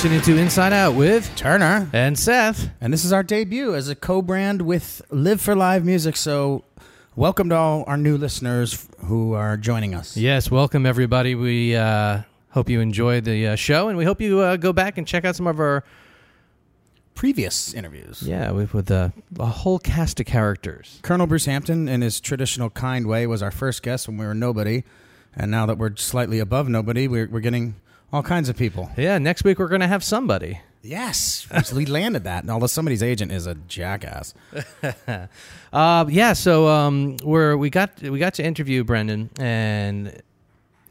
Listening to Inside Out with Turner. and Seth. And this is our debut as a co brand with Live for Live Music. So, welcome to all our new listeners who are joining us. Yes, welcome everybody. We uh, hope you enjoyed the uh, show, and we hope you uh, go back and check out some of our Previous interviews. yeah with, with uh, a whole cast of characters. Colonel Bruce Hampton, in his traditional kind way, was our first guest when we were nobody. And now that we're slightly above nobody, we're, we're getting all kinds of people. Yeah, next week we're going to have somebody. Yes. we landed that. And although somebody's agent is a jackass. Uh, yeah, so um, we're we got we got to interview Brendan, and It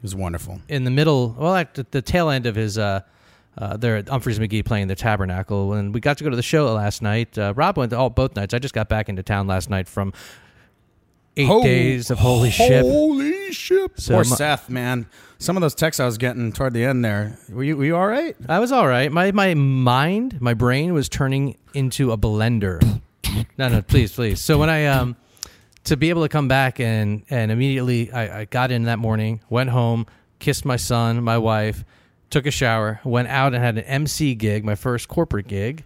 was wonderful. in the middle, well, at the, the tail end of his, uh, uh, there at Umphreys McGee playing the Tabernacle, and we got to go to the show last night. Uh, Rob went all both nights. I just got back into town last night from eight days of holy ship. Holy ship. So Poor my- Seth, man. Some of those texts I was getting toward the end there. Were you, were you all right? I was all right. My my mind, my brain was turning into a blender. no, no, please, please. So when I um to be able to come back and and immediately I, I got in that morning, went home, kissed my son, my wife, took a shower, went out and had an MC gig, my first corporate gig.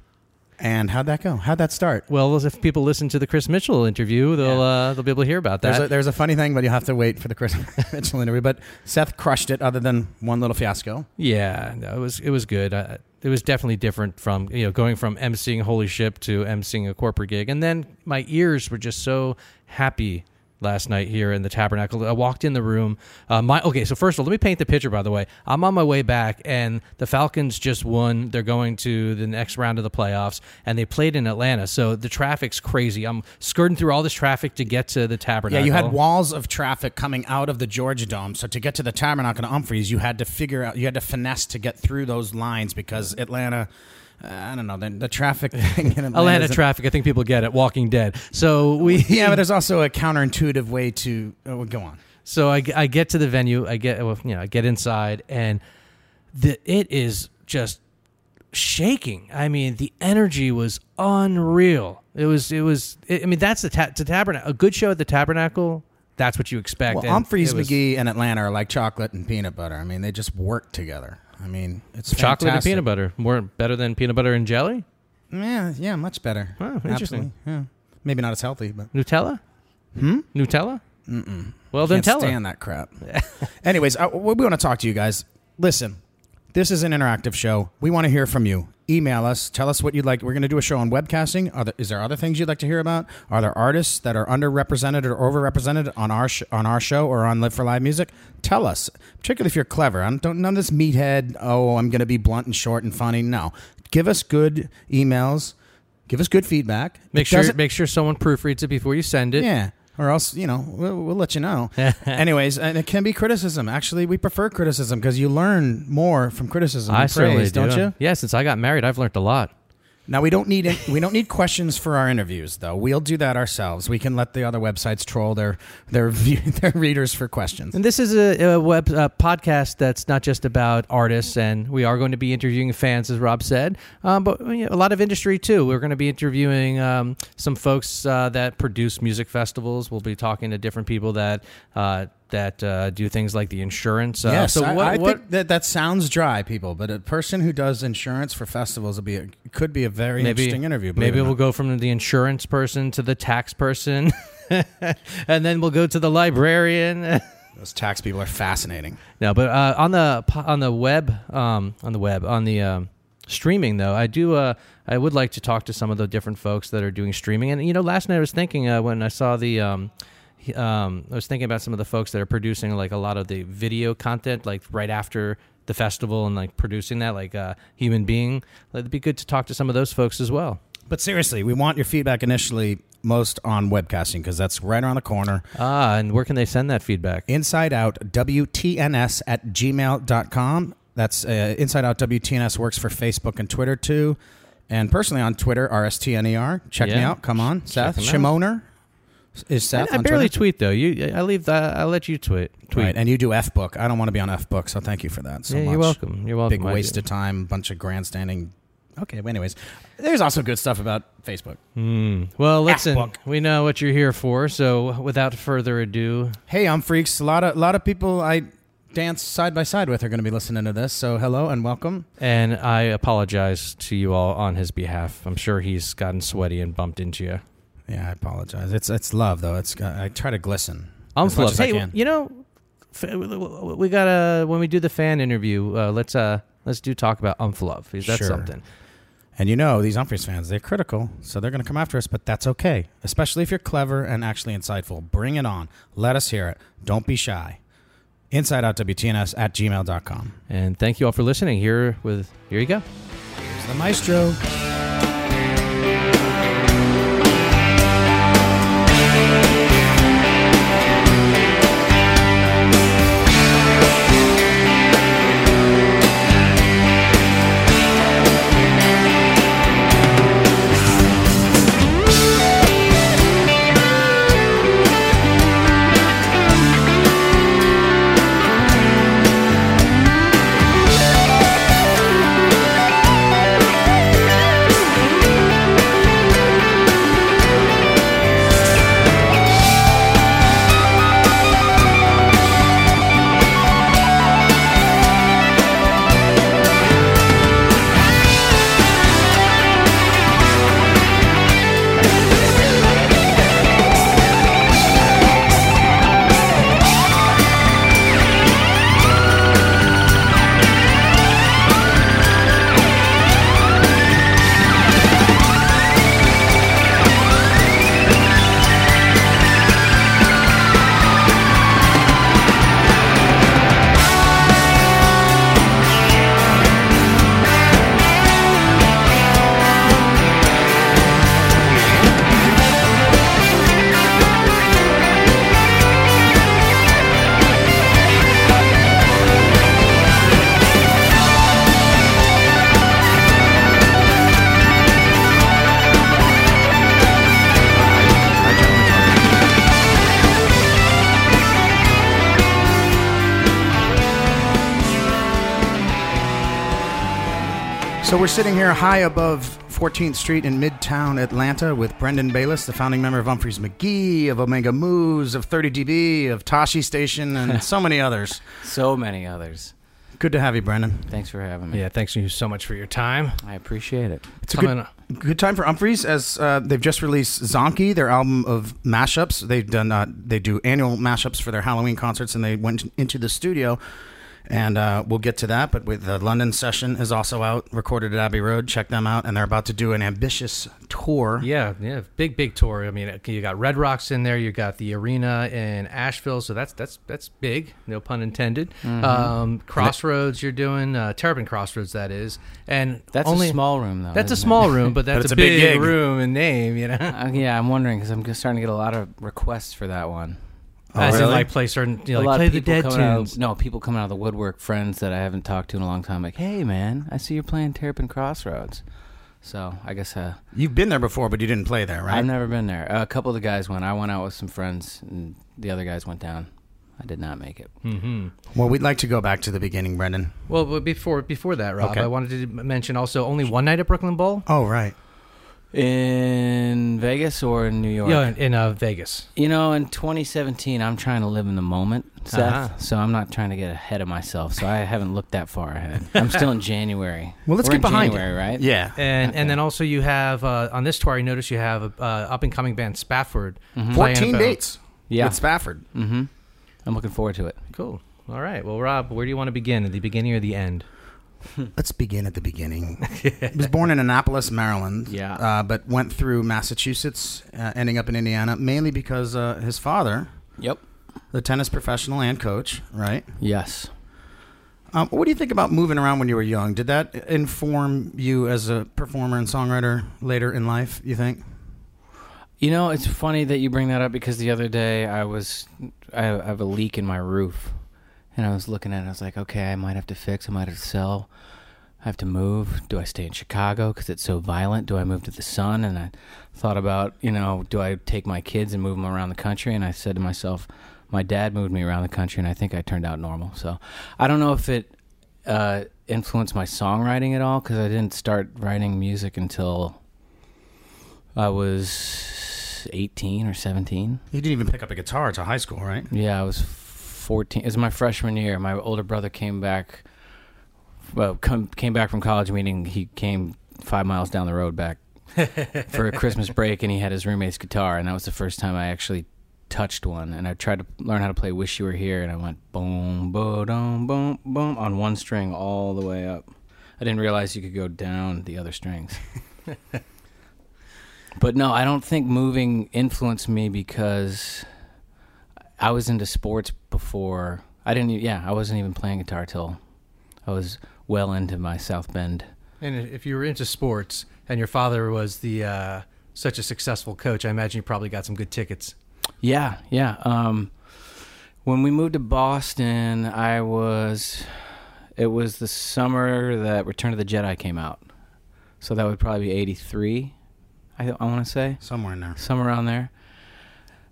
And how'd that go? How'd that start? Well, if people listen to the Chris Mitchell interview, they'll uh, they'll be able to hear about There's that. a, there's a funny thing, but you'll have to wait for the Chris Mitchell interview. But Seth crushed it, other than one little fiasco. Yeah, no, it was it was good. Uh, it was definitely different from you know going from emceeing Holy Ship to emceeing a corporate gig, and then my ears were just so happy last night here in the Tabernacle. I walked in the room. Uh, my okay, so first of all, let me paint the picture. By the way, I'm on my way back, and the Falcons just won. They're going to the next round of the playoffs, and they played in Atlanta. So the traffic's crazy. I'm skirting through all this traffic to get to the tabernacle. Yeah, you had walls of traffic coming out of the Georgia Dome. So to get to the Tabernacle and Umphreys, you had to figure out, you had to finesse to get through those lines because Atlanta, uh, I don't know, the, the traffic thing in Atlanta. Atlanta traffic. I think people get it. Walking Dead. So we Yeah, but there's also a counterintuitive way to oh, go on. So I, I get to the venue, I get well, you know I get inside, and the it is just shaking. I mean, the energy was unreal. It was it was. I mean, that's the ta- the tabernacle. A good show at the tabernacle. That's what you expect. Well, and Umphreys, was McGee, and Atlanta are like chocolate and peanut butter. I mean, they just work together. I mean, it's chocolate and peanut butter more better than peanut butter and jelly. Yeah, yeah, much better. Oh, interesting. Absolutely, Yeah, maybe not as healthy, but Nutella. Hmm. Nutella. Mm-mm. Well, then can't tell her. stand that crap. Anyways, uh, we want to talk to you guys. Listen, this is an interactive show. We want to hear from you. Email us. Tell us what you'd like. We're going to do a show on webcasting. Are there, is there other things you'd like to hear about? Are there artists that are underrepresented or overrepresented on our sh- on our show or on Live for Live Music? Tell us, particularly if you're clever. I don't none of this meathead. Oh, I'm going to be blunt and short and funny. No, give us good emails. Give us good feedback. Make It sure make sure someone proofreads it before you send it. yeah. Or else, you know, we'll, we'll let you know. Anyways, and it can be criticism. Actually, we prefer criticism because you learn more from criticism. I than certainly praise, do. don't you? Yeah, since I got married, I've learned a lot. Now we don't need we don't need questions for our interviews though. We'll do that ourselves. We can let the other websites troll their their their readers for questions. And this is a, a web a podcast that's not just about artists, and we are going to be interviewing fans, as Rob said, um, but you know, a lot of industry too. We're going to be interviewing um, some folks uh, that produce music festivals. We'll be talking to different people that uh, that uh, do things like the insurance. Uh, yes, so I, what, I what think that that sounds dry, people, but a person who does insurance for festivals will be a, could be a very interesting interview. Maybe we'll go from the insurance person to the tax person, and then we'll go to the librarian. Those tax people are fascinating. No, but uh, on the on the web, um, on the web, on the um, streaming though, I do. Uh, I would like to talk to some of the different folks that are doing streaming. And you know, last night I was thinking uh, when I saw the. Um, um, I was thinking about some of the folks that are producing like a lot of the video content, like right after the festival, and like producing that, like uh, Human Being. It'd be good to talk to some of those folks as well. But seriously, we want your feedback initially most on webcasting because that's right around the corner. Ah, and where can they send that feedback? Inside Out WTNS at gmail.com. That's uh, Inside Out WTNS works for Facebook and Twitter too. And personally on Twitter, RSTNER. Check me out. Come on. Seth. Shimoner is I, Seth I on barely Twitter. tweet though. You, I leave that. I let you tweet. Tweet. Right, and you do F book. I don't want to be on F book, so thank you for that. So yeah, much. you're welcome. You're welcome. Big I waste of time, bunch of grandstanding. Okay, well, anyways, there's also good stuff about Facebook. Mm. Well, listen, book. we know what you're here for. So, without further ado, Hey, Umphreaks. A lot of a lot of people I dance side by side with are going to be listening to this. So hello and welcome. And I apologize to you all on his behalf. I'm sure he's gotten sweaty and bumped into you. Yeah, I apologize. It's it's love though. It's I try to glisten. I'm As full as I Hey, can. you know, we gotta when we do the fan interview. Uh, let's uh let's do talk about Umflove. because That's Sure. something. And you know these Umphreys fans, they're critical, so they're going to come after us, but that's okay. Especially if you're clever and actually insightful. Bring it on. Let us hear it. Don't be shy. InsideOutWTNS at gmail.com. And thank you all for listening. Here with here you go. Here's the maestro. Sitting here high above 14th Street in Midtown Atlanta with Brendan Bayliss, the founding member of Umphreys McGee, of Omega Moose, of 30dB, of Tashi Station, and so many others. So many others. Good to have you, Brendan. Thanks for having me. Yeah, thanks you so much for your time. I appreciate it. It's a good, good time for Umphreys as uh, they've just released Zonky, their album of mashups. They've done uh, they do annual mashups for their Halloween concerts, and they went into the studio. And uh, we'll get to that, but with the London session is also out, recorded at Abbey Road. Check them out, and they're about to do an ambitious tour. Yeah, yeah, big big tour. I mean, you got Red Rocks in there. You got the arena in Asheville, so that's that's that's big. No pun intended. Mm-hmm. Um, Crossroads, you're doing uh, Terrapin Crossroads, that is, and That's only a small room, though. That's a small it? room, but that's it's a, big big, room and name. You know, Uh, yeah, I'm wondering because I'm just starting to get a lot of requests for that one. Oh, as in like play certain, you know, a like lot play of the people dead coming out tunes. of, no, people coming out of the woodwork, friends that I haven't talked to in a long time. Like, hey, man, I see you're playing Terrapin Crossroads. So I guess uh, You've been there before, but you didn't play there, right? I've never been there. Uh, a couple of the guys went. I went out with some friends, and the other guys went down. I did not make it. hmm well, we'd like to go back to the beginning, Brendan. Well, but before before that, Rob, Okay. I wanted to mention also only one night at Brooklyn Bowl. Oh, right. In Vegas or in New York? Yeah, in, in uh, Vegas. You know, in 2017, I'm trying to live in the moment, Seth. Uh-huh. So I'm not trying to get ahead of myself. So I haven't looked that far ahead. I'm still in January. Well, let's We're get in behind it. Right? Yeah. And Okay. and then also you have uh, on this tour, I notice you have a uh, up and coming band Spafford. Mhm. 14 about- dates Yeah. with Spafford. Mm-hmm. I'm looking forward to it. Cool. All right. Well, Rob, where do you want to begin? At the beginning or the end? Let's begin at the beginning. he was born in Annapolis, Maryland. Yeah. Uh, but went through Massachusetts, uh, ending up in Indiana, mainly because uh, his father, Yep. the tennis professional and coach, right? Yes. Um, what do you think about moving around when you were young? Did that inform you as a performer and songwriter later in life, you think? You know, it's funny that you bring that up because the other day I was, I I have a leak in my roof, and I was looking at it. I was like, okay, I might have to fix. I might have to sell. I have to move. Do I stay in Chicago because it's so violent? Do I move to the sun? And I thought about, you know, do I take my kids and move them around the country? And I said to myself, my dad moved me around the country, and I think I turned out normal. So I don't know if it uh, influenced my songwriting at all because I didn't start writing music until I was 18 or 17. You didn't even pick up a guitar until high school, right? Yeah, I was 14. It was my freshman year. My older brother came back. Well, come, came back from college, meaning he came five miles down the road back for a Christmas break, and he had his roommate's guitar, and that was the first time I actually touched one. And I tried to learn how to play "Wish You Were Here," and I went boom, boom, boom, boom on one string all the way up. I didn't realize you could go down the other strings. but no, I don't think moving influenced me because I was into sports before. I didn't. e- Yeah, I wasn't even playing guitar till I was well into my South Bend. And if you were into sports and your father was the uh, such a successful coach, I imagine you probably got some good tickets. Yeah, yeah. Um, when we moved to Boston, I was. It was the summer that Return of the Jedi came out, so that would probably be '83. I I want to say Somewhere in there. somewhere around there.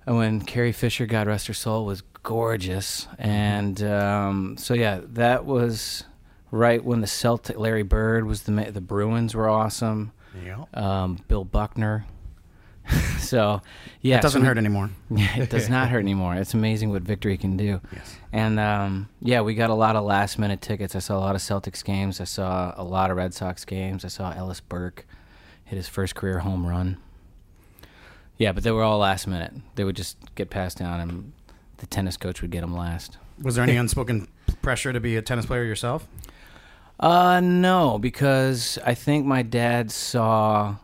And when Carrie Fisher, God rest her soul, was gorgeous, and um, so yeah, that was right when the Celtic. Larry Bird was the the Bruins were awesome. Yeah. Um, Bill Buckner. so yeah, it doesn't so we- hurt anymore. yeah, it does not hurt anymore. It's amazing what victory can do. Yes. And um, yeah, we got a lot of last minute tickets. I saw a lot of Celtics games. I saw a lot of Red Sox games. I saw Ellis Burke hit his first career home run. Yeah, but they were all last minute. They would just get passed down, and the tennis coach would get them last. Was there any unspoken pressure to be a tennis player yourself? Uh, no, because I think my dad saw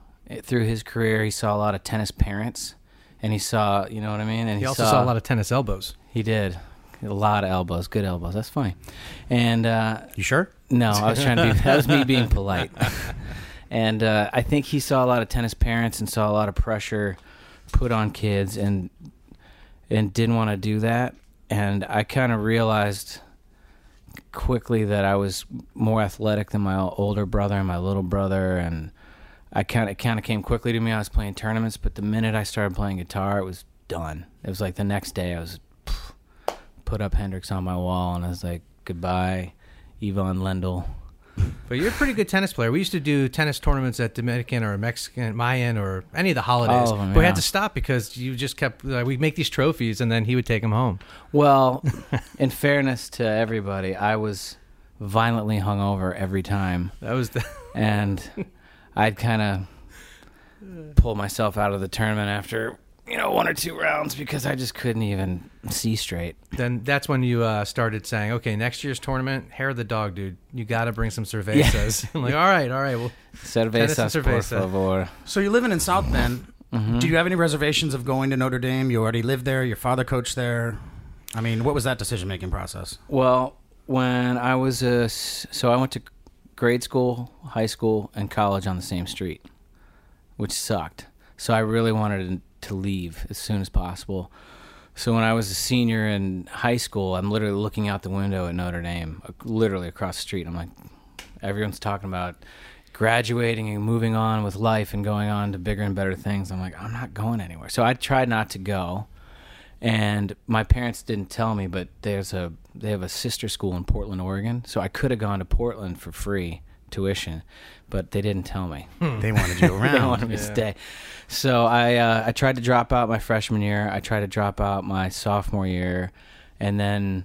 through his career. He saw a lot of tennis parents, and he saw, you know what I mean. And He also saw a lot of tennis elbows. He did. A lot of elbows, good elbows. That's funny. And uh, You sure? no, I was trying to be. That was me being polite. And uh, I think he saw a lot of tennis parents and saw a lot of pressure put on kids, and and didn't want to do that. And I kind of realized quickly that I was more athletic than my older brother and my little brother, and I kind of kind of came quickly to me. I was playing tournaments, but the minute I started playing guitar, it was done. It was like the next day I was pff, put up Hendrix on my wall, and I was like, goodbye, Ivan Lendl. But you're a pretty good tennis player. We used to do tennis tournaments at Dominican or Mexican, Mayan, or any of the holidays. All of 'em, but we had to stop because you just kept. Uh, we make these trophies, and then he would take them home. Well, in fairness to everybody, I was violently hungover every time, That was the. and I'd kind of pull myself out of the tournament after you know one or two rounds because I just couldn't even see straight. then that's when you uh, started saying, "Okay, next year's tournament, hair of the dog, dude. You got to bring some cervezas." I'm like, "All right, all right. Well, Cervezas, por favor. So you're living in South Bend. Mm-hmm. Do you have any reservations of going to Notre Dame? You already lived there. Your father coached there. I mean, what was that decision making process? Well, when I was a, so I went to grade school, high school, and college on the same street, which sucked. So I really wanted to leave as soon as possible. So when I was a senior in high school, I'm literally looking out the window at Notre Dame, literally across the street. I'm like, everyone's talking about graduating and moving on with life and going on to bigger and better things. I'm like, I'm not going anywhere. So I tried not to go and my parents didn't tell me but there's a they have a sister school in portland oregon so i could have gone to portland for free tuition but they didn't tell me They wanted you around. they wanted me to Yeah. stay so i uh, i tried to drop out my freshman year i tried to drop out my sophomore year and then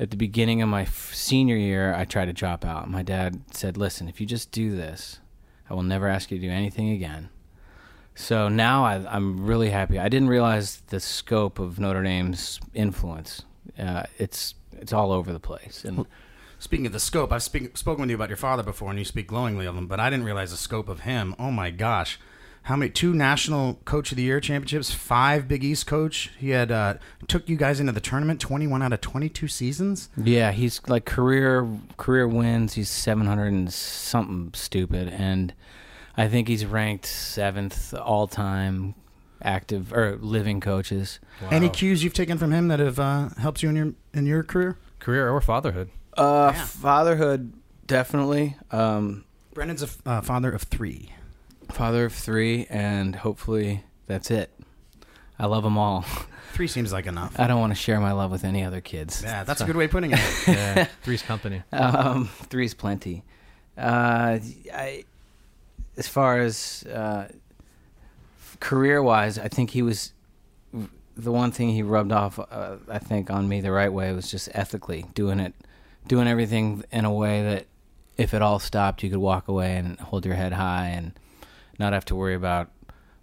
at the beginning of my f- senior year i tried to drop out my dad said listen if you just do this i will never ask you to do anything again so now I, I'm really happy. I didn't realize the scope of Notre Dame's influence. Uh, it's it's all over the place, and Speaking of the scope, I've speak, spoken with you about your father before, and you speak glowingly of him, but I didn't realize the scope of him. Oh my gosh. How many? Two national coach of the year championships, five Big East coach. He had uh, took you guys into the tournament, twenty-one out of twenty-two seasons. yeah, he's like career career wins. He's 700 and something stupid, and I think he's ranked seventh all time active or living coaches. Any cues you've taken from him that have uh, helped you in your in your career? career or fatherhood. Uh, Yeah. fatherhood definitely. Um, Brendan's a f- uh, father of three. father of three, and hopefully that's it. I love them all. Three seems like enough. I don't want to share my love with any other kids. Yeah, that's a good way of putting it. Yeah, three's company. Um, three's plenty. Uh, I, as far as uh, career wise, I think he was the one thing he rubbed off, uh, I think, on me the right way was just ethically doing it, doing everything in a way that if it all stopped, you could walk away and hold your head high and not have to worry about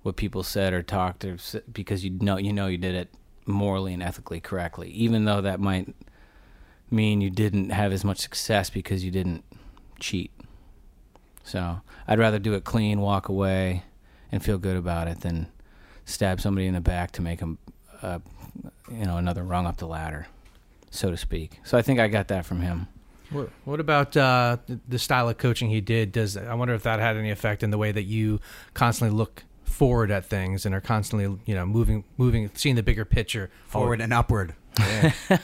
what people said or talked or because you know you know you did it morally and ethically correctly, even though that might mean you didn't have as much success because you didn't cheat. So I'd rather do it clean, walk away, and feel good about it than stab somebody in the back to make them, uh, you know, another rung up the ladder, so to speak. So I think I got that from him. What, what about uh, the- the style of coaching he did? Does I wonder if that had any effect in the way that you constantly look forward at things and are constantly, you know, moving, moving, seeing the bigger picture Forward and upward.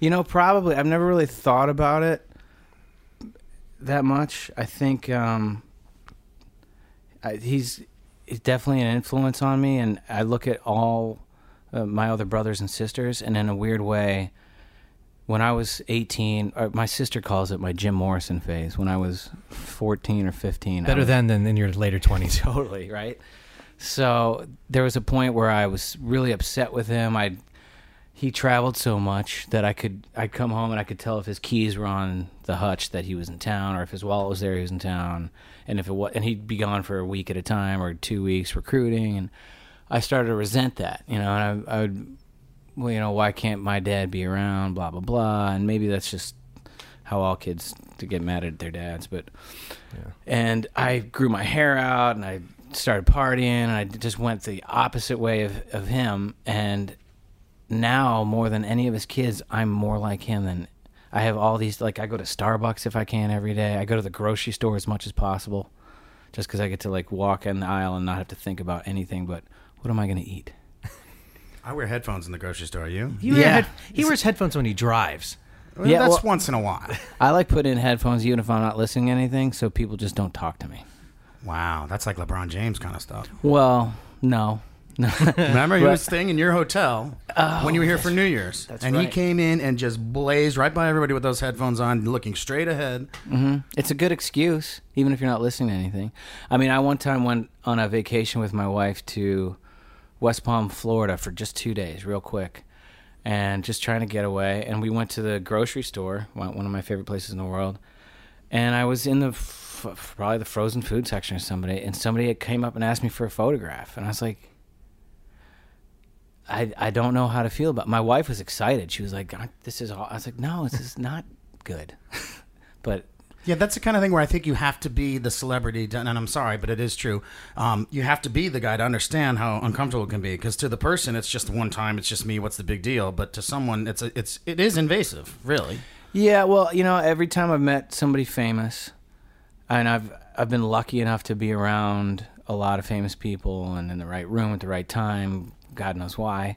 You know, probably. I've never really thought about it that much. I think um, I, he's he's definitely an influence on me, and I look at all uh, my other brothers and sisters, and in a weird way, when I was 18, uh, my sister calls it my Jim Morrison phase. When I was 14 or 15, Better was- then than in your later twenties. totally right. So there was a point where I was really upset with him. I he traveled so much that I could I'd come home and I could tell if his keys were on the hutch that he was in town, or if his wallet was there he was in town, and if it was and he'd be gone for a week at a time or two weeks recruiting, and I started to resent that, you know, and I, I would, well, you know, why can't my dad be around, blah blah blah, and maybe that's just how all kids to get mad at their dads, but yeah. and I grew my hair out and I started partying and I just went the opposite way of, of him. And now more than any of his kids I'm more like him than I have all these like I go to Starbucks if I can every day. I go to the grocery store as much as possible just because I get to like walk in the aisle and not have to think about anything but what am I going to eat I wear headphones in the grocery store. You? He, wear Yeah. head- he wears headphones when he drives. Well, Yeah, that's well- once in a while. I like putting in headphones even if I'm not listening to anything so people just don't talk to me wow, that's like LeBron James kind of stuff. well no no Remember, he was staying in your hotel when you were here for New Year's, that's and he right. came in and just blazed right by everybody with those headphones on, looking straight ahead. hmm It's a good excuse, even if you're not listening to anything. I mean, I one time went on a vacation with my wife to West Palm, Florida for just two days, real quick, and just trying to get away. And we went to the grocery store, one of my favorite places in the world. And I was in the f- probably the frozen food section or somebody, and somebody came up and asked me for a photograph, and I was like. I, I don't know how to feel about. It. My wife was excited. She was like, "This is." All. I was like, "No, this is not good." but Yeah, that's the kind of thing where I think you have to be the celebrity, to, and I'm sorry, but it is true. Um, you have to be the guy to understand how uncomfortable it can be, because to the person, it's just one time, it's just me. What's the big deal? But to someone, it's a, it's it is invasive, really. Yeah, well, you know, every time I've met somebody famous, and I've I've been lucky enough to be around a lot of famous people and in the right room at the right time. God knows why.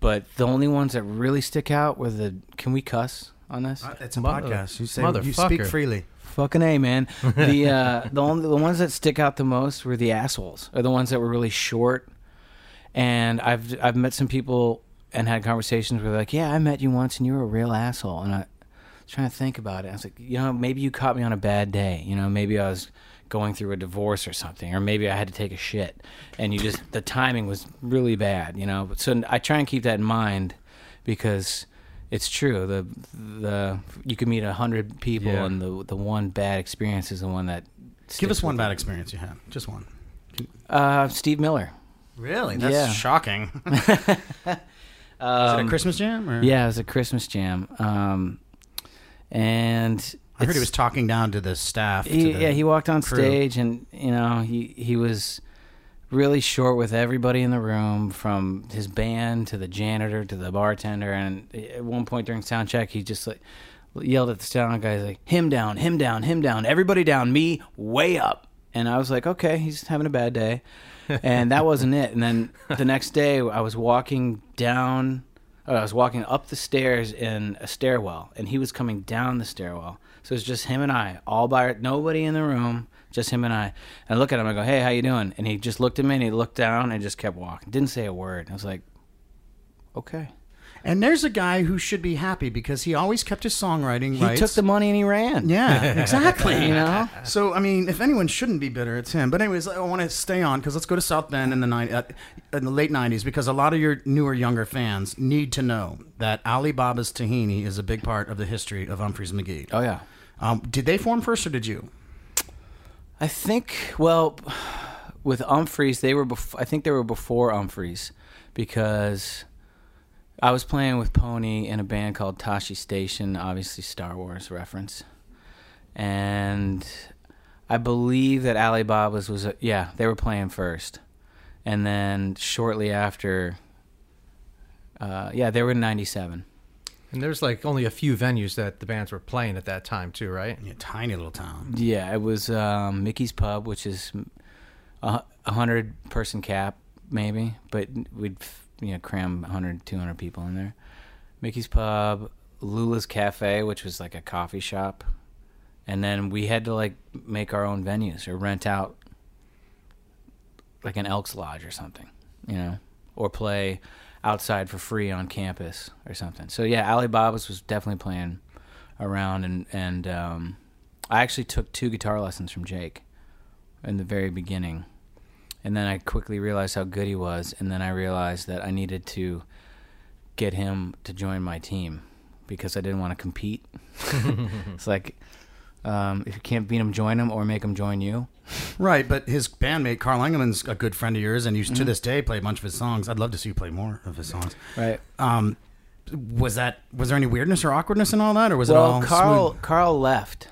But the only ones that really stick out were the. Can we cuss on this? It's a Mother- podcast. You say you speak freely. Fucking a man. The uh, the only the ones that stick out the most were the assholes, or the ones that were really short. And I've I've met some people and had conversations where they're like, "Yeah, I met you once, and you were a real asshole." And I was trying to think about it. I was like, you know, maybe you caught me on a bad day. You know, maybe I was going through a divorce or something, or maybe I had to take a shit, and you just the timing was really bad. You know, so I try and keep that in mind because it's true. The the you can meet a hundred people, Yeah. and the the one bad experience is the one that. Give us one bad experience you had, just one. Uh, Steve Miller. Really? That's Yeah. shocking. Is it a Um, Christmas jam? Or? Yeah, it was a Christmas jam. Um, and I heard he was talking down to the staff. to the- yeah, he walked on crew. stage, and you know, he he was really short with everybody in the room, from his band to the janitor to the bartender. And at one point during sound check, he just like yelled at the sound guys like, "Him down, him down, him down, everybody down, me way up." And I was like, "Okay, he's having a bad day," and that wasn't it. And then the next day, I was walking down. uh, I was walking up the stairs in a stairwell, and he was coming down the stairwell. So it was just him and I, all by nobody in the room, just him and I. And I look at him, I go, "Hey, how you doing?" And he just looked at me, and he looked down, and just kept walking. Didn't say a word. I was like, "Okay." And there's a guy who should be happy because he always kept his songwriting He rights. took the money and he ran. yeah, exactly. You know? So I mean, if anyone shouldn't be bitter, it's him. But anyways, I want to stay on because let's go to South Bend in the nine, uh, in the late '90s because a lot of your newer, younger fans need to know that Alibaba's Tahini is a big part of the history of Umphreys McGee. Oh yeah. Um, did they form first, or did you? I think well, with Umphreys, they were. Bef- I think they were before Umphreys because I was playing with Pony in a band called Tashi Station, obviously Star Wars reference, and I believe that Alibaba's was a, yeah they were playing first, and then shortly after. Uh, yeah, they were in '97. And there's like only a few venues that the bands were playing at that time too, right? Yeah, tiny little town. Yeah, it was um, Mickey's Pub, which is a a hundred person cap, maybe, but we'd you know cram 100, 200 people in there. Mickey's Pub, Lula's Cafe, which was like a coffee shop, and then we had to like make our own venues or rent out like an Elks Lodge or something, you know, or play outside for free on campus or something. So yeah, Alibaba's was definitely playing around, and and um, I actually took two guitar lessons from Jake in the very beginning, and then I quickly realized how good he was, and then I realized that I needed to get him to join my team because I didn't want to compete. it's like um, if you can't beat him, join him, or make him join you. Right, but his bandmate Carl Engelman's a good friend of yours, and you to this day play a bunch of his songs. I'd love to see you play more of his songs. Right. Um, was that was there any weirdness or awkwardness in all that, or was it all Carl smooth? Carl left.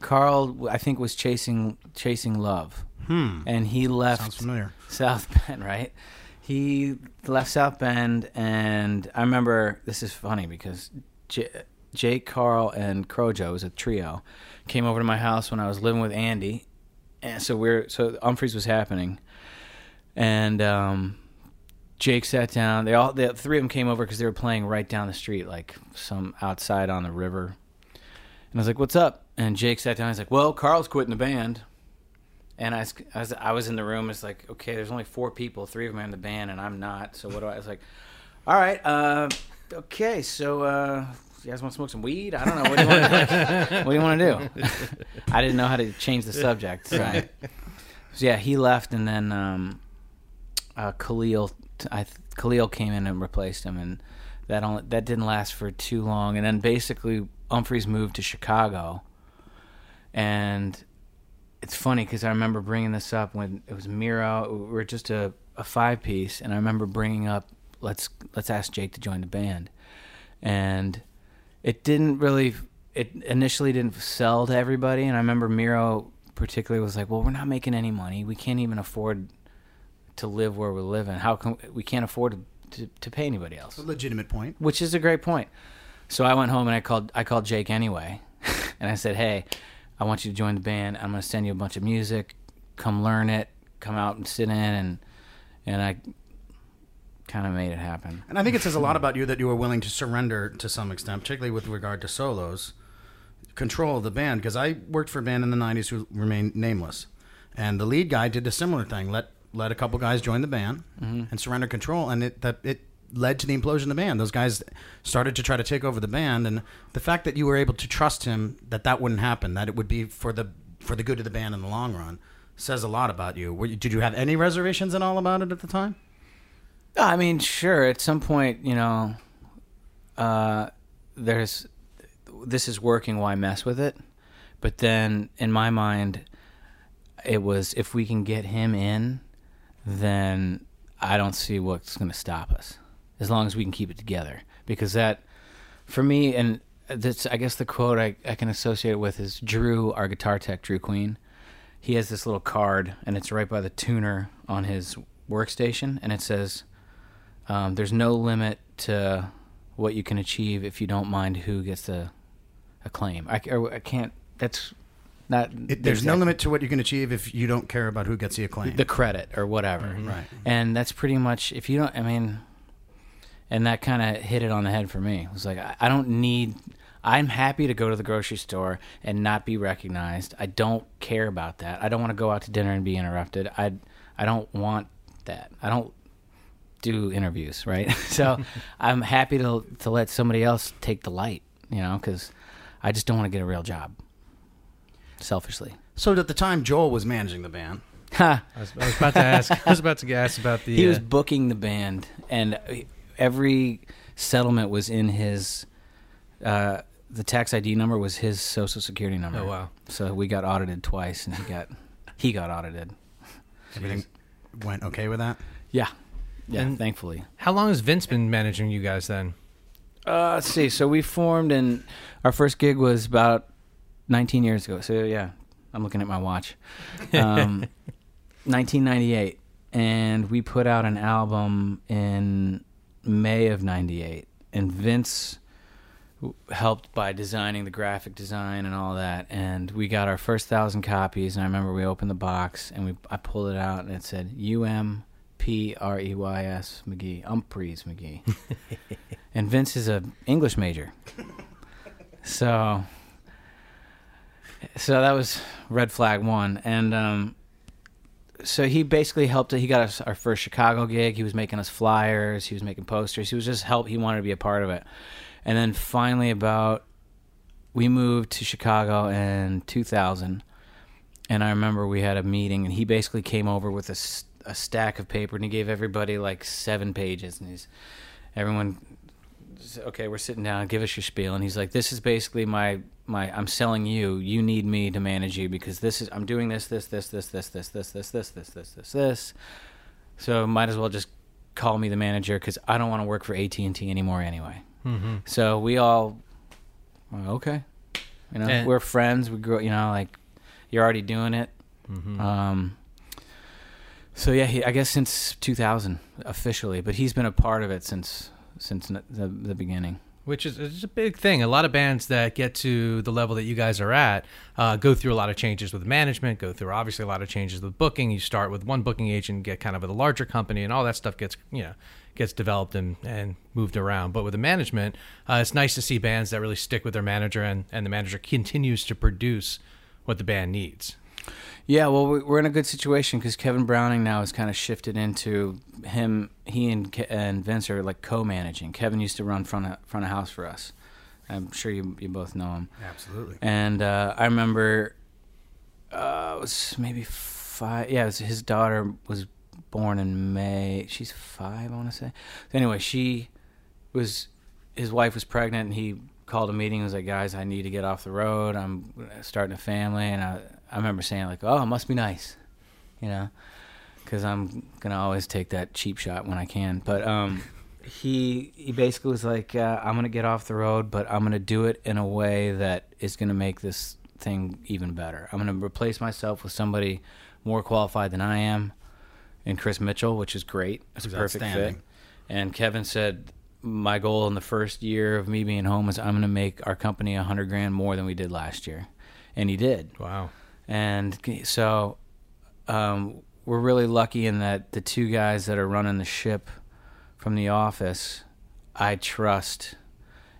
Carl, I think, was chasing chasing love, Hmm. and he left Sounds familiar. South Bend, right? He left South Bend, and I remember this is funny because J- Jake, Carl, and Crojo was a trio. Came over to my house when I was living with Andy, and so we're so Umphreys was happening, and um, Jake sat down. They all the three of them came over because they were playing right down the street, like some outside on the river. And I was like, "What's up?" And Jake sat down. He's like, "Well, Carl's quitting the band." And I I was, I was in the room. It's like, okay, there's only four people. Three of them are in the band, and I'm not. So what do I? I was like, all right, uh, okay. So uh, you guys want to smoke some weed? I don't know. What do you want? To, what do you want to do? I didn't know how to change the subject. So, so yeah, he left, and then um, uh, Khalil, I, Khalil came in and replaced him, and that only that didn't last for too long. And then basically, Umphreys moved to Chicago, and it's funny because I remember bringing this up when it was Mirro. We were just a, a five piece, and I remember bringing up let's let's ask Jake to join the band, and it didn't really. It initially didn't sell to everybody, and I remember Mirro particularly was like, "Well, we're not making any money. We can't even afford to live where we're living. How come we can't afford to, to, to pay anybody else?" A legitimate point. which is a great point. So I went home and I called I called Jake anyway, and I said, "Hey, I want you to join the band. I'm going to send you a bunch of music. Come learn it. Come out and sit in." And and I kind of made it happen. And I think it says a lot about you that you were willing to surrender to some extent, particularly with regard to solos, control of the band. Because I worked for a band in the '90s who remained nameless, and the lead guy did a similar thing. Let let a couple guys join the band mm-hmm. and surrender control, and it that it led to the implosion of the band. Those guys started to try to take over the band, and the fact that you were able to trust him that that wouldn't happen, that it would be for the for the good of the band in the long run, says a lot about you. Were you did you have any reservations at all about it at the time? I mean, sure. At some point, you know, uh, there's this is working. Why mess with it? But then, in my mind, it was if we can get him in, then I don't see what's going to stop us, as long as we can keep it together. Because that, for me, and that's I guess the quote I, I can associate it with is Drew, our guitar tech, Drew Queen. He has this little card, and it's right by the tuner on his workstation, and it says, um, "There's no limit to what you can achieve if you don't mind who gets the acclaim." I, I can't. That's not. It, there's no limit to what you can achieve if you don't care about who gets the acclaim. the credit or whatever. right. And that's pretty much if you don't. I mean, and that kind of hit it on the head for me. It was like I, I don't need. I'm happy to go to the grocery store and not be recognized. I don't care about that. I don't want to go out to dinner and be interrupted. I I don't want that. I don't. Do interviews, right? so I'm happy to to let somebody else take the light, you know, because I just don't want to get a real job. Selfishly. So at the time Joel was managing the band, Ha. I was, I was about to ask. I was about to ask about the. he uh, was booking the band, and every settlement was in his. Uh, the tax ID number was his social security number. Oh wow. So we got audited twice, and he got he got audited. everything went okay with that. Yeah, yeah. And- thankfully. How long has Vince been managing you guys then? Uh, let's see. So we formed, and our first gig was about 19 years ago. So yeah, I'm looking at my watch. Um, 1998, and we put out an album in May of '98, and Vince helped by designing the graphic design and all that. And we got our first thousand copies, and I remember we opened the box and we I pulled it out, and it said U M P R E Y S McGee, Umphreys McGee. and Vince is a English major, so so that was red flag one, and um, so he basically helped. He got us our first Chicago gig. He was making us flyers. He was making posters. He was just help. He wanted to be a part of it, and then finally, about we moved to Chicago in 2000, and I remember we had a meeting, and he basically came over with a, a stack of paper, and he gave everybody like seven pages, and he's everyone okay we're sitting down give us your spiel and he's like this is basically my my i'm selling you you need me to manage you because this is i'm doing this this this this this this this this this this this this this so might as well just call me the manager because i don't want to work for at&t anymore anyway Mm-hmm. so we all okay you know we're friends we grew you know like you're already doing it Mm-hmm. um, so yeah, he, I guess since 2000 officially, but he's been a part of it since since the the beginning. Which is it's a big thing. A lot of bands that get to the level that you guys are at uh, go through a lot of changes with management, go through obviously a lot of changes with booking. You start with one booking agent, get kind of with a larger company, and all that stuff gets you know gets developed and, and moved around. But with the management, uh, it's nice to see bands that really stick with their manager, and, and the manager continues to produce what the band needs. Yeah, well, we- we're in a good situation because Kevin Browning now has kind of shifted into him. He and Ke- and Vince are like co-managing. Kevin used to run front of, front of house for us. I'm sure you you both know him. Absolutely. And uh, I remember uh, it was maybe five. Yeah, was, his daughter was born in May. She's five, I want to say. Anyway, she was his wife was pregnant, and he called a meeting. and was like, "Guys, I need to get off the road. I'm starting a family." And I I remember saying like, "Oh, it must be nice," you know, because I'm gonna always take that cheap shot when I can. But um, he he basically was like, uh, "I'm gonna get off the road, but I'm gonna do it in a way that is gonna make this thing even better. I'm gonna replace myself with somebody more qualified than I am." And Chris Mitchell, which is great. It's a perfect fit. And Kevin said, my goal in the first year of me being home is I'm going to make our company a hundred grand more than we did last year, and he did. Wow. And so um, we're really lucky in that the two guys that are running the ship from the office, I trust,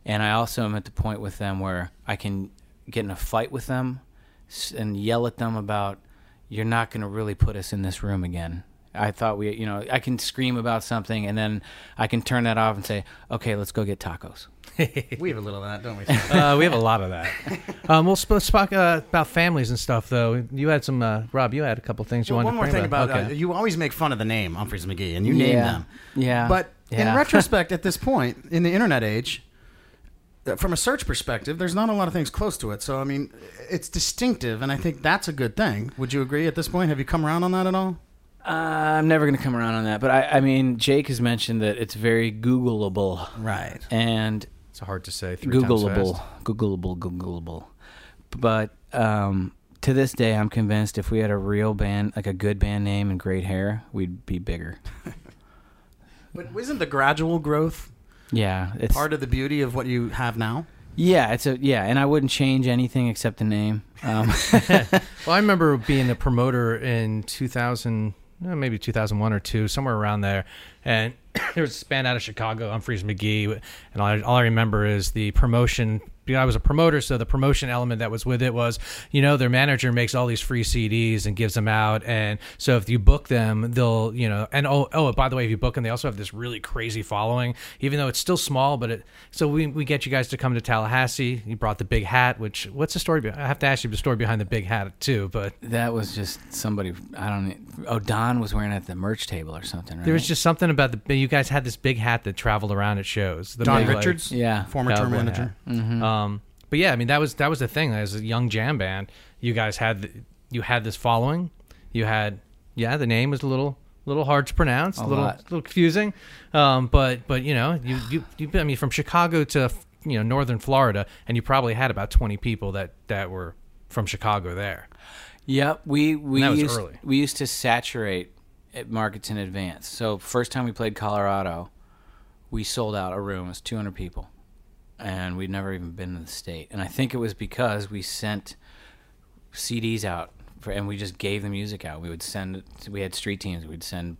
and I also am at the point with them where I can get in a fight with them and yell at them about you're not going to really put us in this room again. I thought we, you know, I can scream about something and then I can turn that off and say, okay, let's go get tacos. We have a little of that, don't we? uh, we have a lot of that. Um, we'll sp- talk uh, about families and stuff, though. You had some, uh, Rob. You had a couple things you Well, wanted one to more bring thing about Okay. uh, you always make fun of the name Umphreys McGee, and you name them. Yeah. But in retrospect, at this point in the internet age, uh, from a search perspective, there's not a lot of things close to it. So I mean, it's distinctive, and I think that's a good thing. Would you agree at this point? Have you come around on that at all? Uh, I'm never going to come around on that, but I, I mean, Jake has mentioned that it's very Googleable, Right. and It's hard to say. Three Googleable, fast. Googleable, Googleable. But um, to this day, I'm convinced if we had a real band, like a good band name and great hair, we'd be bigger. But isn't the gradual growth Yeah, it's part of the beauty of what you have now? yeah, it's a yeah, and I wouldn't change anything except the name. Um, Well, I remember being a promoter in 2000, eh, Eh, maybe 2001 or two, somewhere around there. And there was a band out of Chicago, Umphreys McGee. And all I, all I remember is the promotion I was a promoter, so the promotion element that was with it was, you know, their manager makes all these free CDs and gives them out, and so if you book them, they'll, you know, and oh, oh, by the way, if you book them, they also have this really crazy following, even though it's still small, but it. So we we get you guys to come to Tallahassee. You brought the big hat, which what's the story? be- I have to ask you the story behind the big hat too, but That was just somebody. I don't. Oh, Don was wearing it at the merch table or something. Right? there was just something about the you guys had this big hat that traveled around at shows. The Don big, like, Richards, Yeah. former tour manager. Mm-hmm. Um, but yeah, I mean that was that was the thing. As a young jam band, you guys had the, you had this following. You had yeah, the name was a little little hard to pronounce, a little lot. little confusing. Um, but but you know you you you I mean from Chicago to you know northern Florida, and you probably had about twenty people that that were from Chicago there. Yep, we we that was used early. we used to saturate markets in advance. So first time we played Colorado, we sold out a room. It was 200 people, and we'd never even been in the state. And I think it was because we sent CDs out for, and we just gave the music out. We would send. We had street teams. We'd send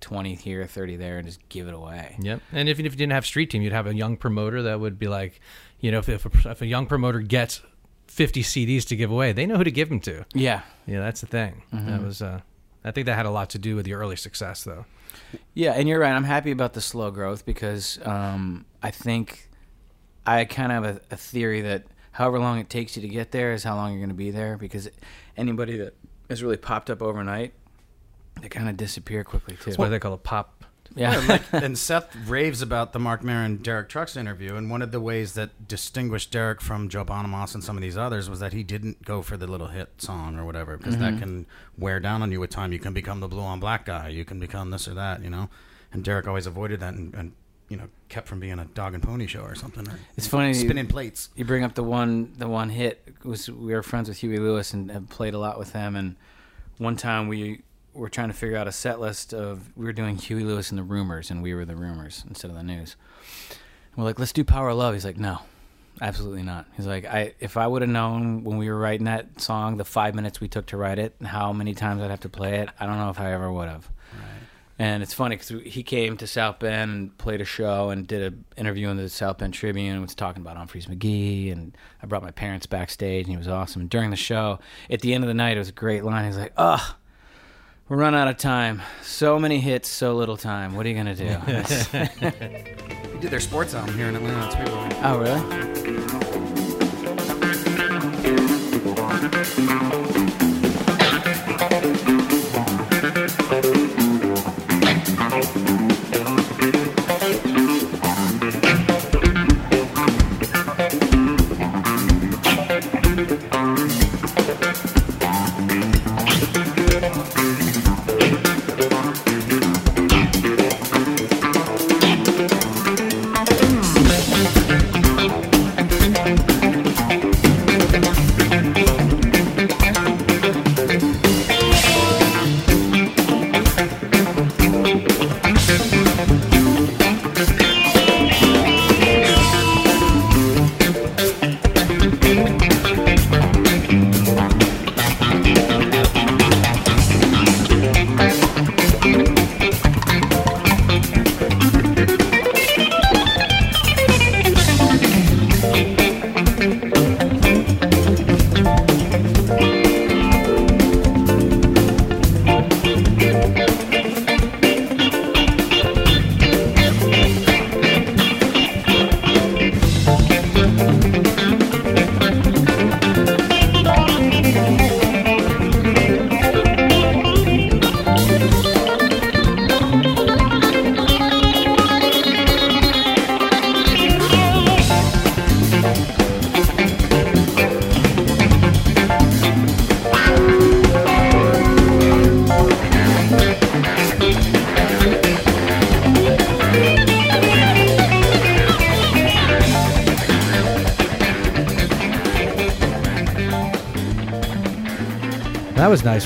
20 here, 30 there, and just give it away. Yep. And even if you didn't have street team, you'd have a young promoter that would be like, you know, if if a, if a young promoter gets fifty CDs to give away, they know who to give them to. Yeah, Yeah, that's the thing. That was, uh, I think that had a lot to do with the early success, though. Yeah, and you're right. I'm happy about the slow growth because um, I think I kind of have a, a theory that however long it takes you to get there is how long you're going to be there. Because anybody that has really popped up overnight, they kind of disappear quickly too. That's why they call it pop. yeah, like, and Seth raves about the Marc Maron Derek Trucks interview, and one of the ways that distinguished Derek from Joe Bonamassa and some of these others was that he didn't go for the little hit song or whatever, because that mm-hmm. can wear down on you with time. You can become the blue on black guy, you can become this or that, you know. And Derek always avoided that, and, and you know, kept from being a dog and pony show or something. Or It's funny you- spinning plates. you bring up the one the one hit was we were friends with Huey Lewis and have played a lot with them and one time we were trying to figure out a set list of we were doing Huey Lewis and the Rumors and we were the Rumors instead of the News. And we're like, let's do Power of Love. He's like, no, absolutely not. He's like, I if I would have known when we were writing that song, the five minutes we took to write it, how many times I'd have to play it, I don't know if I ever would have. And it's funny because he came to South Bend and played a show and did an interview in the South Bend Tribune and was talking about Umphreys McGee. And I brought my parents backstage and he was awesome. And during the show, at the end of the night, it was a great line. He's like, "Ugh, we're running out of time. So many hits, so little time. What are you gonna do?" He did their sports album here in Atlanta. It's people. oh, really?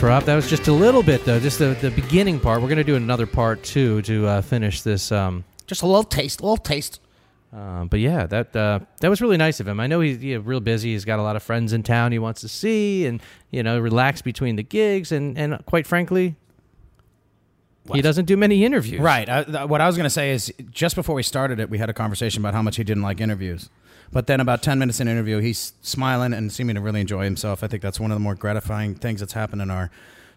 That was Rob. That was just a little bit, though, just the, the beginning part. We're going to do another part, too, to uh, finish this. Um, Just a little taste, a little taste. um, but yeah, that uh, that was really nice of him. I know he's yeah, real busy. He's got a lot of friends in town he wants to see and, you know, relax between the gigs. And, and quite frankly, he doesn't do many interviews. Right. I, th- what I was going to say is just before we started it, we had a conversation about how much he didn't like interviews. But then about 10 minutes in the interview, he's smiling and seeming to really enjoy himself. I think that's one of the more gratifying things that's happened in our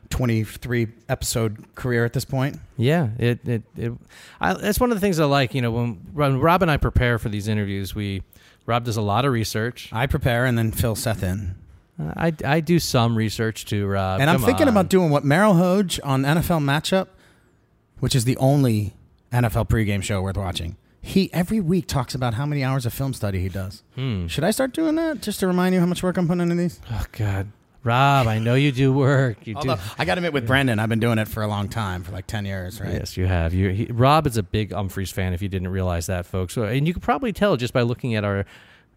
23 episode career at this point. Yeah, it it, it I, that's one of the things I like. You know, when, when Rob and I prepare for these interviews, we Rob does a lot of research. I prepare and then fill Seth in. I, I do some research too, Rob. And I'm thinking on. about doing what Merrill Hoge on NFL Matchup, which is the only NFL pregame show worth watching. He every week talks about how many hours of film study he does. Hmm. Should I start doing that just to remind you how much work I'm putting into these? Oh God, Rob, I know you do work. You Although do. I got to admit, with Brendan, I've been doing it for a long time, for like ten years, right? Yes, you have. You, he, Rob is a big Umphreys fan. If you didn't realize that, folks, So- and you can probably tell just by looking at our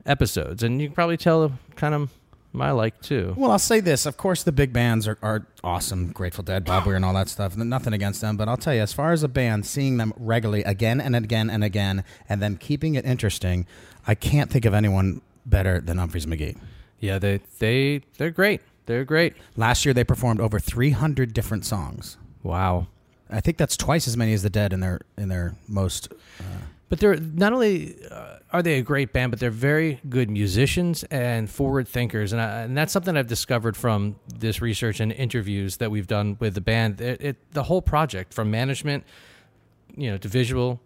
episodes, and you can probably tell kind of my like too. Well, I'll say this. Of course, the big bands are, are awesome. Grateful Dead, Bob Weir, and all that stuff. Nothing against them. But I'll tell you, as far as a band, seeing them regularly again and again and again, and them keeping it interesting, I can't think of anyone better than Umphreys McGee. Yeah, they they they're great. They're great. Last year, they performed over 300 different songs. Wow. I think that's twice as many as the Dead in their in their most. Uh, But they're not only uh, are they a great band, but they're very good musicians and forward thinkers, and, I, and that's something I've discovered from this research and interviews that we've done with the band. It, it the whole project, from management, you know, to visual,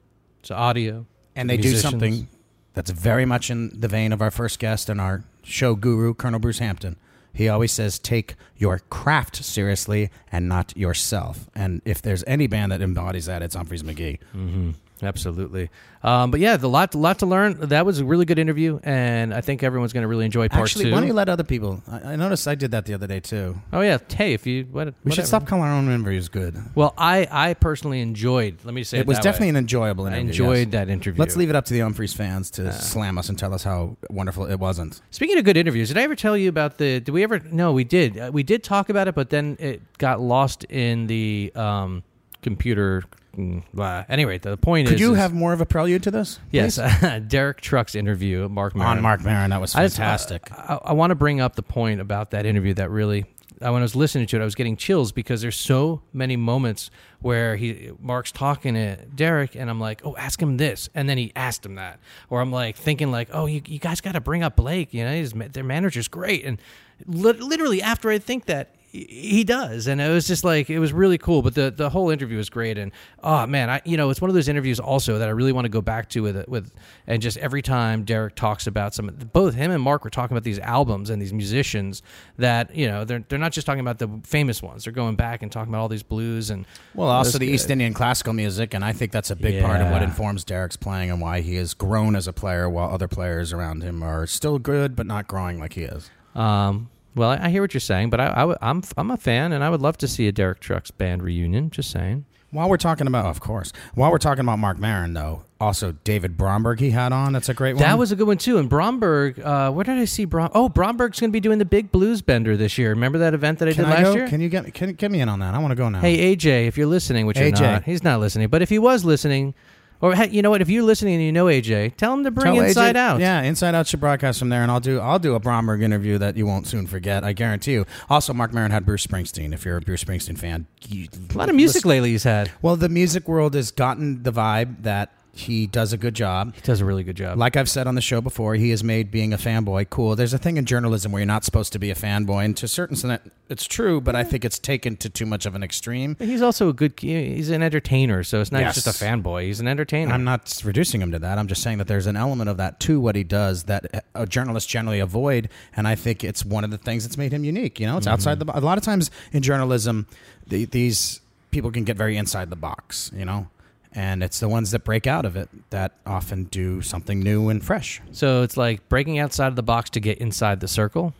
to audio, And to they do something that's very much in the vein of our first guest and our show guru, Colonel Bruce Hampton. He always says, take your craft seriously and not yourself. And if there's any band that embodies that, it's Umphreys McGee. Mm-hmm. Absolutely. Um, but yeah, the lot, lot to learn. That was a really good interview, and I think everyone's going to really enjoy part Actually, two. why don't you let other people? I, I noticed I did that the other day too. oh yeah, hey, if you what, We whatever. should stop calling our own interviews good. Well, I I personally enjoyed. Let me say it, it was definitely way. an enjoyable I interview. enjoyed yes. that interview. Let's leave it up to the Umphreys fans to slam us and tell us how wonderful it wasn't. Speaking of good interviews, did I ever tell you about the? Did we ever? No, we did. Uh, we did talk about it, but then it got lost in the um, computer. mm, Blah. Anyway, the point Could is, Could you is- have more of a prelude to this? yes. Derek Truck's interview, Marc Maron. on Marc Maron. That was I just- fantastic. I, I want to bring up the point about that interview that really, uh, when I was listening to it, I was getting chills because there's so many moments where he Marc's talking to Derek, and I'm like, oh, ask him this, and then he asked him that, or I'm like thinking like, oh, you, you guys got to bring up Blake, you know, his, their manager's great, and li- literally after I think that. He- does, and it was just like it was really cool. But the, the whole interview was great, and oh man, I you know it's one of those interviews also that I really want to go back to with it with, and just every time Derek talks about some, both him and Marc were talking about these albums and these musicians that you know they're they're not just talking about the famous ones. They're going back and talking about all these blues and Well, also the good. East Indian classical music, and I think that's a big part of what informs Derek's playing and why he has grown as a player, while other players around him are still good but not growing like he is. Um, well, I, I hear what you're saying, but I, I, am I'm a fan, and I would love to see a Derek Trucks band reunion. Just saying. While we're talking about, of course, while we're talking about Marc Maron, though, also David Bromberg he had on. That's a great one. That was a good one too. And Bromberg, uh, where did I see Brom? Oh, Bromberg's going to be doing the Big Blues Bender this year. Remember that event that I Can did I last go? year? Can you get can get me in on that? I want to go now. Hey AJ, if you're listening, which you're AJ. not, he's not listening. But if he was listening, or hey, you know what? If you're listening and you know AJ, tell him to bring Tell Inside AJ Out. Yeah, Inside Out should broadcast from there, and I'll do I'll do a Bromberg interview that you won't soon forget. I guarantee you. Also, Marc Maron had Bruce Springsteen. If you're a Bruce Springsteen fan, you, A lot of music lately he's had. Well, the music world has gotten the vibe that he does a good job. He does a really good job. Like I've said on the show before, he has made being a fanboy cool. There's a thing in journalism where you're not supposed to be a fanboy, and to a certain extent, it's true, but I think it's taken to too much of an extreme. He's also a good. He's an entertainer, so it's not Yes. just a fanboy. He's an entertainer. I'm not reducing him to that. I'm just saying that there's an element of that to what he does that uh, journalists generally avoid, and I think it's one of the things that's made him unique. You know, it's outside the. A lot of times in journalism, the, these people can get very inside the box. You know, and it's the ones that break out of it that often do something new and fresh. So it's like breaking outside of the box to get inside the circle.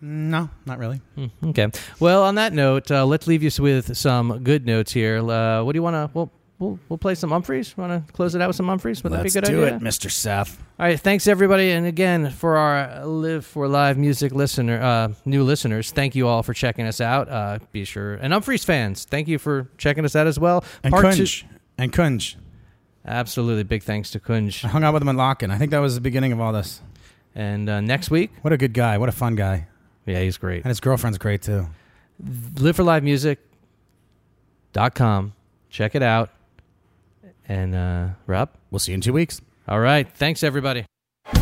No, not really. Hmm, Okay. Well, on that note, uh, let's leave you with some good notes here. Uh, what do you want to? We'll, we'll we'll play some Umphreys. Want to close it out with some Umphreys? Would Let's that be a good idea? do it, Mr. Seth. All right. Thanks everybody, and again for our Live for Live music listener, uh, new listeners. Thank you all for checking us out. Uh, be sure and Umphreys fans, thank you for checking us out as well. And Part two- Kunj. And Kunj. Absolutely, big thanks to Kunj. I hung out with him in LOCKN'. I think that was the beginning of all this. And uh, next week, What a good guy. What a fun guy. yeah, he's great. And his girlfriend's great too. Live for Live Music.com. Check it out. And uh, Rob? We'll see you in two weeks. All right. Thanks, everybody. Turn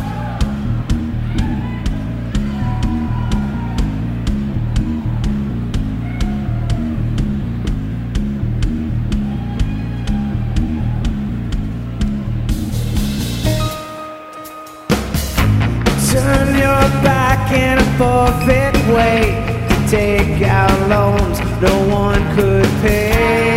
your back in a forfeit way. Take out loans no one could pay.